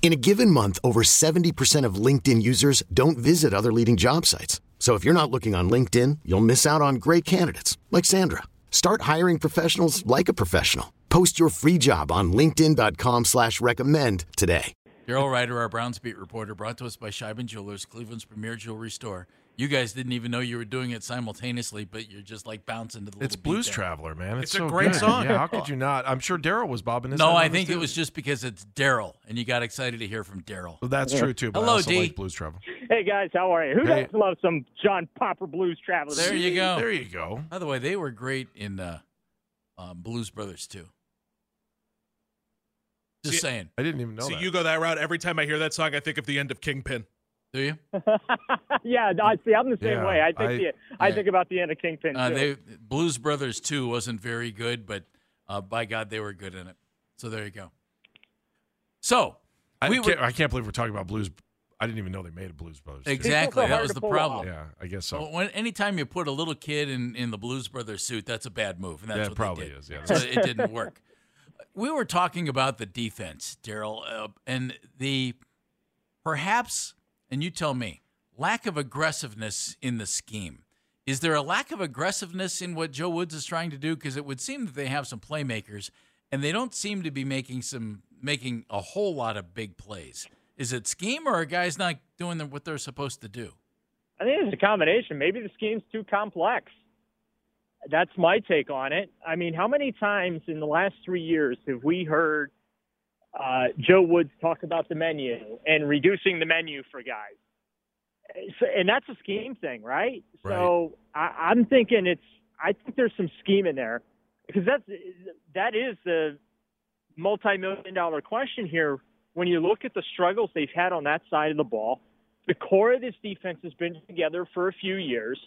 In a given month, over 70% of LinkedIn users don't visit other leading job sites. So if you're not looking on LinkedIn, you'll miss out on great candidates like Sandra. Start hiring professionals like a professional. Post your free job on LinkedIn.com slash recommend today. Daryl Ruiter, our Browns beat reporter, brought to us by Sheiban Jewelers, Cleveland's premier jewelry store. You guys didn't even know you were doing it simultaneously, but you're just like bouncing to the It's Blues beat. Traveler, man. It's, It's a great good. song. Yeah, how could you not? I'm sure Daryl was bobbing his head No, head I think it was just because it's Daryl, and you got excited to hear from Daryl. Well, that's true too. But Hello, I also D. like Blues Traveler. Hey guys, how are you? Who Hey. doesn't love some John Popper Blues Traveler? There you go. There you go. By the way, they were great in uh, um, Blues Brothers too. Just See- saying. I didn't even know so that. you go that route every time I hear that song. I think of the end of Kingpin. Do you? yeah, no, see, I'm the same Yeah, way. I think I- the, I yeah. think about the end of Kingpin Uh, too. they Blues Brothers two wasn't very good, but uh, by God, they were good in it. So there you go. So I, we can't, were- I can't believe we're talking about Blues. I didn't even know they made a Blues Brothers. too. exactly so that was the problem. off. Yeah, I guess so. So when anytime you put a little kid in, in the Blues Brothers suit, that's a bad move, and that's Yeah, it what probably they did. is, yeah. so it didn't work. We were talking about the defense, Daryl, uh, and the perhaps, and you tell me, lack of aggressiveness in the scheme. Is there a lack of aggressiveness in what Joe Woods is trying to do? Because it would seem that they have some playmakers, and they don't seem to be making some making a whole lot of big plays. Is it scheme, or are guys not doing what they're supposed to do? I think it's a combination. Maybe the scheme's too complex. That's my take on it. I mean, how many times in the last three years have we heard uh, Joe Woods talk about the menu and reducing the menu for guys? So, and that's a scheme thing, right? So I, I'm thinking it's. I think there's some scheme in there because that's that is the multi-million dollar question here. When you look at the struggles they've had on that side of the ball, the core of this defense has been together for a few years.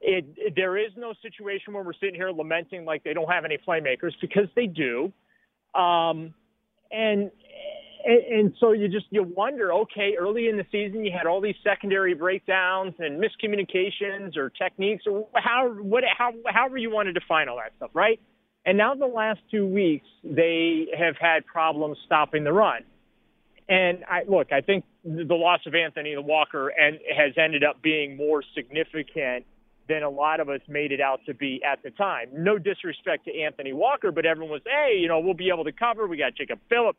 It, it- there is no situation where we're sitting here lamenting like they don't have any playmakers because they do. Um, and, and so you just you wonder, okay, early in the season you had all these secondary breakdowns and miscommunications or techniques or how what how however you want to define all that stuff, right? And now the last two weeks they have had problems stopping the run. And I look, I think the loss of Anthony Walker and has ended up being more significant than a lot of us made it out to be at the time. No disrespect to Anthony Walker, but everyone was, hey, you know, we'll be able to cover. We got Jacob Phillips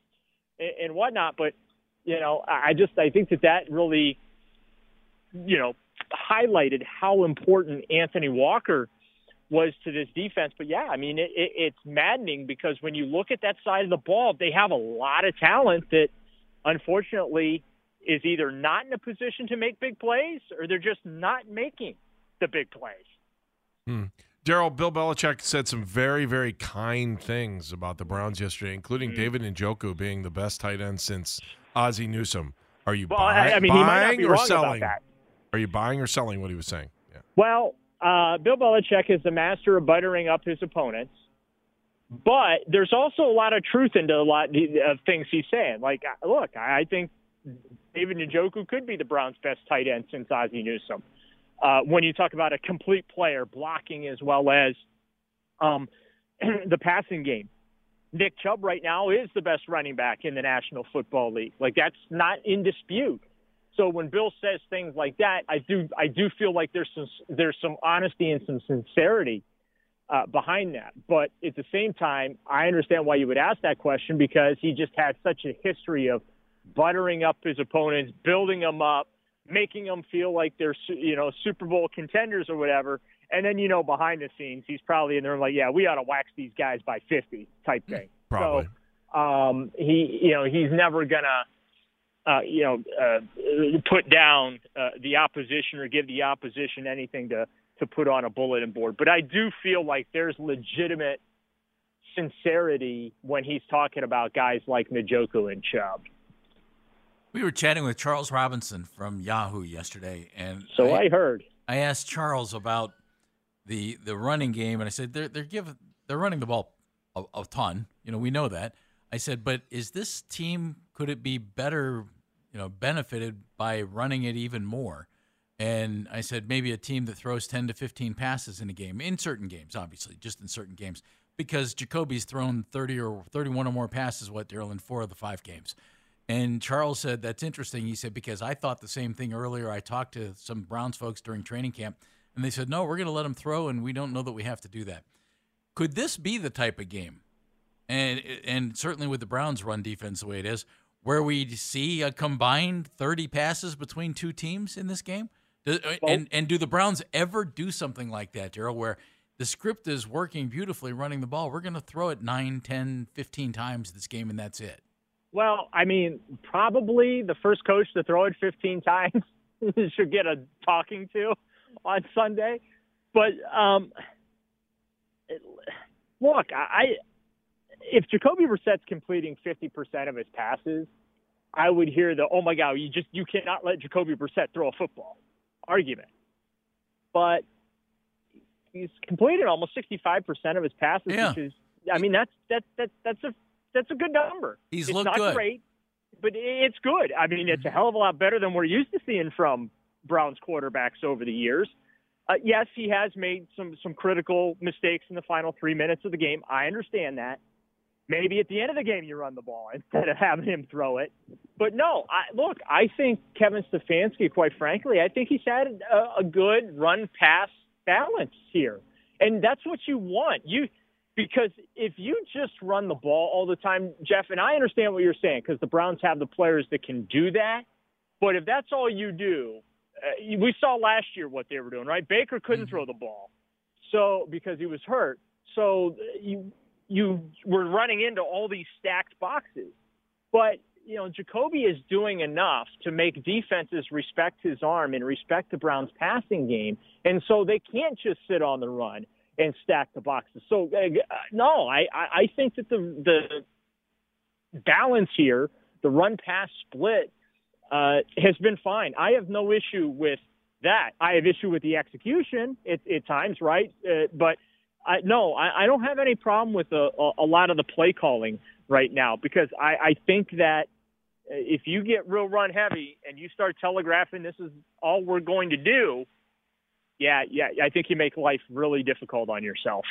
and, and whatnot. But you know, I just I think that that really, you know, highlighted how important Anthony Walker was to this defense. But yeah, I mean, it, it, it's maddening because when you look at that side of the ball, they have a lot of talent that unfortunately is either not in a position to make big plays or they're just not making the big plays. Hmm. Daryl, Bill Belichick said some very, very kind things about the Browns yesterday, including Mm. David Njoku being the best tight end since Ozzie Newsome. Are you Well, buy- I, mean, buying or selling? that. Are you buying or selling what he was saying? Yeah. Well, uh, Bill Belichick is the master of buttering up his opponents, but there's also a lot of truth into a lot of things he's saying. Like, uh, look, I think David Njoku could be the Browns' best tight end since Ozzie Newsome. Uh, when you talk about a complete player, blocking as well as um, the passing game. Nick Chubb right now is the best running back in the National Football League. Like that's not in dispute. So when Bill says things like that, I do I do feel like there's some there's some honesty and some sincerity uh, behind that. But at the same time, I understand why you would ask that question because he just had such a history of buttering up his opponents, building them up, making them feel like they're you know Super Bowl contenders or whatever. And then you know behind the scenes, he's probably in there like, yeah, we ought to wax these guys by 50 type thing. Probably. So um, he, you know, he's never gonna, uh, you know, uh, put down uh, the opposition or give the opposition anything to to put on a bulletin board. But I do feel like there's legitimate sincerity when he's talking about guys like Njoku and Chubb. We were chatting with Charles Robinson from Yahoo yesterday, and So I heard. I asked Charles about the the running game, and I said they're they're give they're running the ball a, a ton. You know, we know that. I said, but is this team could it be better? You know, benefited by running it even more. And I said maybe a team that throws ten to fifteen passes in a game, in certain games, obviously, just in certain games, because Jacoby's thrown thirty or thirty-one or more passes. What Daryl in four of the five games. And Charles said, That's interesting. He said, Because I thought the same thing earlier. I talked to some Browns folks during training camp, and they said, No, we're going to let him throw, and we don't know that we have to do that. Could this be the type of game? And, and certainly with the Browns' run defense the way it is, where we see a combined 30 passes between two teams in this game? Do, uh, and, and do the Browns ever do something like that, Daryl, where the script is working beautifully running the ball? We're going to throw it 9, 10, 15 times this game, and that's it. Well, I mean, probably the first coach to throw it 15 times should get a talking to on Sunday. But um, it, look, I if Jacoby Brissett's completing 50% of his passes, I would hear the "Oh my God, you just you cannot let Jacoby Brissett throw a football" argument. But he's completed almost 65% of his passes, Yeah. which is, I mean, that's that's that's that's a that's a good number. He's it's looked not good. great, but it's good. I mean, it's a hell of a lot better than we're used to seeing from Browns quarterbacks over the years. Uh, yes, he has made some some critical mistakes in the final three minutes of the game. I understand that. Maybe at the end of the game you run the ball instead of having him throw it. But no, I, look, I think Kevin Stefanski, quite frankly, I think he's had a, a good run pass balance here, and that's what you want. You because if you just run the ball all the time, Jeff, and I understand what you're saying because the Browns have the players that can do that. But if that's all you do, uh, we saw last year what they were doing, right? Baker couldn't throw the ball, so because he was hurt. So you you were running into all these stacked boxes. But you know, Jacoby is doing enough to make defenses respect his arm and respect the Browns' passing game, and so they can't just sit on the run and stack the boxes. So uh, no, I I think that the the balance here, the run pass split, uh, has been fine. I have no issue with that. I have issue with the execution at, at times, right? Uh, but I, no, I, I don't have any problem with a, a, a lot of the play calling right now because I, I think that if you get real run heavy and you start telegraphing this is all we're going to do, yeah, yeah, I think you make life really difficult on yourself.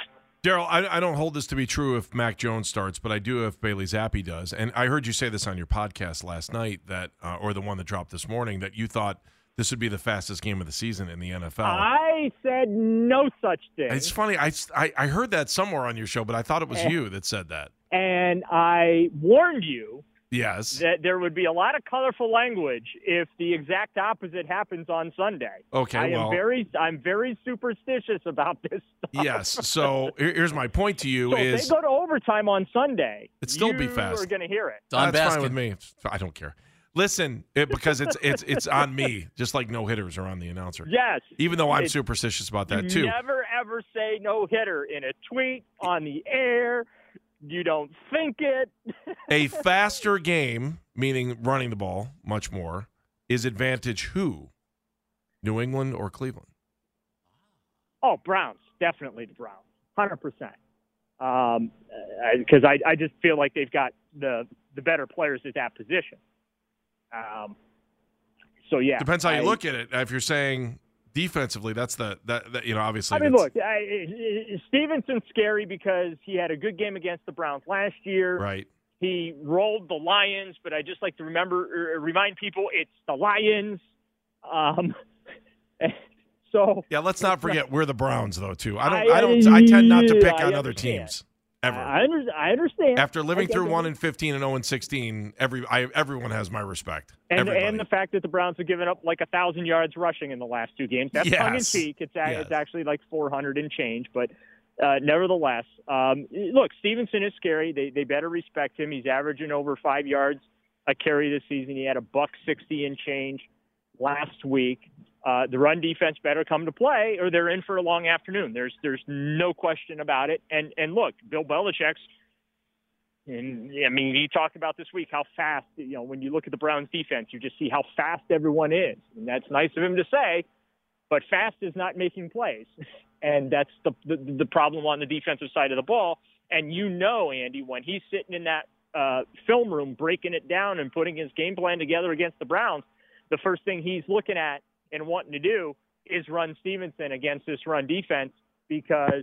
Daryl, I, I don't hold this to be true if Mac Jones starts, but I do if Bailey Zappe does. And I heard you say this on your podcast last night, that uh, or the one that dropped this morning, that you thought this would be the fastest game of the season in the NFL. I said no such thing. it's funny. I, I, I heard that somewhere on your show, but I thought it was Eh. you that said that. and I warned you Yes. that there would be a lot of colorful language if the exact opposite happens on Sunday. Okay, I am very I'm very superstitious about this stuff. yes. So here's my point to you So is if they go to overtime on Sunday, It'd still be you fast. are going to hear it. Don that's fine with me. I don't care. Listen, it, because it's it's it's on me, just like no hitters are on the announcer. Yes. Even though I'm superstitious about that too. never ever say no hitter in a tweet on the air. You don't think it. a faster game, meaning running the ball much more, is advantage who? New England or Cleveland? Oh, Browns, definitely the Browns, hundred percent. Um, because I, I just feel like they've got the the better players at that position. Um, so yeah, Depends how you look at it. If you're saying defensively, that's the that, that you know obviously. I mean, look, I, Stevenson's scary because he had a good game against the Browns last year. right. He rolled the Lions, but I just like to remember remind people it's the Lions. Um, so Yeah, let's not forget we're the Browns though too. I don't. I- I, don't. I tend not to pick I on other teams ever. I, under, I understand. After living through one and fifteen and zero and sixteen, every I, everyone has my respect. And, Everybody. and the fact that the Browns have given up like a thousand yards rushing in the last two games. That's tongue in cheek. It's, a- Yes. it's actually like 400 and change. But uh, nevertheless, um, look, Stevenson is scary. They they better respect him. He's averaging over five yards a carry this season. He had a buck sixty and change last week. Uh, the run defense better come to play, or they're in for a long afternoon. There's there's no question about it. And and look, Bill Belichick's. And I mean, he talked about this week how fast. You know, when you look at the Browns defense, you just see how fast everyone is, and that's nice of him to say. But fast is not making plays, and that's the the, the problem on the defensive side of the ball. And you know, Andy, when he's sitting in that uh, film room breaking it down and putting his game plan together against the Browns, the first thing he's looking at and wanting to do is run Stevenson against this run defense because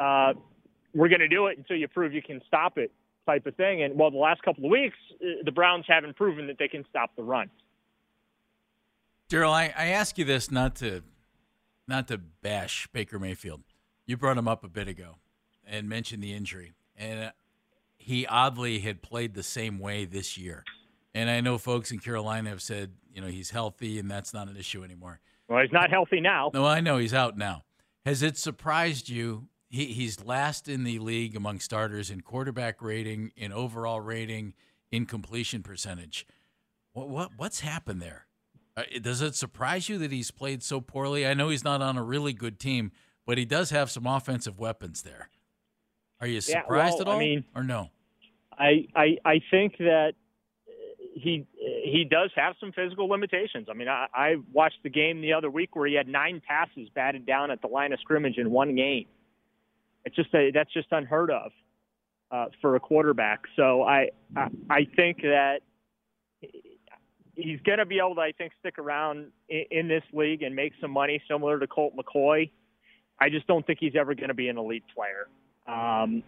uh, we're going to do it until you prove you can stop it, type of thing. And well, the last couple of weeks, uh, the Browns haven't proven that they can stop the run. Daryl, I, I ask you this not to not to bash Baker Mayfield. You brought him up a bit ago and mentioned the injury, and uh, he oddly had played the same way this year. And I know folks in Carolina have said, you know, he's healthy and that's not an issue anymore. Well, he's not healthy now. No, I know he's out now. Has it surprised you? He, he's last in the league among starters in quarterback rating, in overall rating, in completion percentage. What, what what's happened there? Uh, does it surprise you that he's played so poorly? I know he's not on a really good team, but he does have some offensive weapons there. Are you surprised yeah, well, at all, I mean, or no? I, I I think that he he does have some physical limitations. I mean, I, I watched the game the other week where he had nine passes batted down at the line of scrimmage in one game. It's just a, that's just unheard of uh, for a quarterback. So I I, I think that he's going to be able to I think stick around in, in this league and make some money similar to Colt McCoy. I just don't think he's ever going to be an elite player. Um,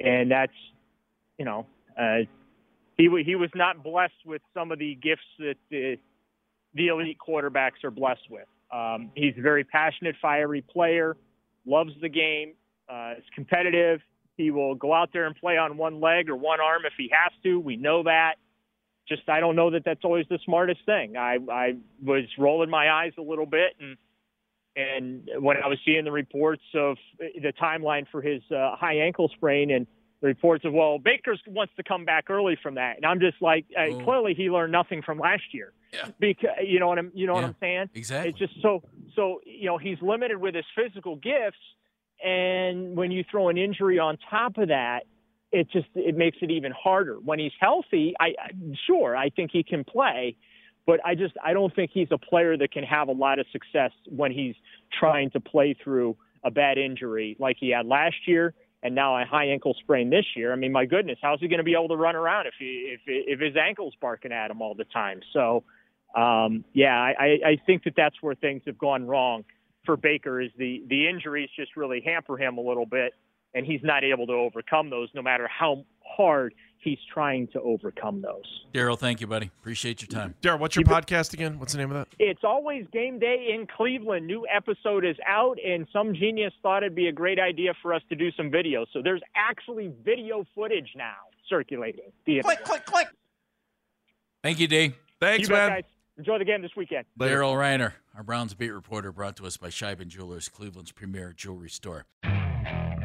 and that's you know. Uh, he he was not blessed with some of the gifts that the, the elite quarterbacks are blessed with. Um, he's a very passionate, fiery player, loves the game, uh, is competitive. He will go out there and play on one leg or one arm if he has to. We know that. Just I don't know that that's always the smartest thing. I I was rolling my eyes a little bit and and when I was seeing the reports of the timeline for his uh, high ankle sprain and reports of well Baker wants to come back early from that, and I'm just like uh, Oh. clearly he learned nothing from last year. Yeah. Because you know what I'm you know what I'm saying. exactly. It's just so so you know he's limited with his physical gifts, and when you throw an injury on top of that, it just it makes it even harder. When he's healthy, I- sure I think he can play. But I just I don't think he's a player that can have a lot of success when he's trying to play through a bad injury like he had last year and now a high ankle sprain this year. I mean, my goodness, how's he going to be able to run around if he if if his ankle's barking at him all the time? So, um, yeah, I, I- think that that's where things have gone wrong for Baker. Is the the injuries just really hamper him a little bit, and he's not able to overcome those, no matter how hard he's trying to overcome those. Daryl, thank you, buddy. Appreciate your time. Daryl, what's your podcast again? What's the name of that? It's always game day in Cleveland. New episode is out, and some genius thought it'd be a great idea for us to do some video. So there's actually video footage now circulating. The Click, click, click. Thank you, D. Thanks, you bet, man. guys. Enjoy the game this weekend. Daryl Ruiter, our Browns beat reporter, brought to us by Sheiban Jewelers, Cleveland's premier jewelry store.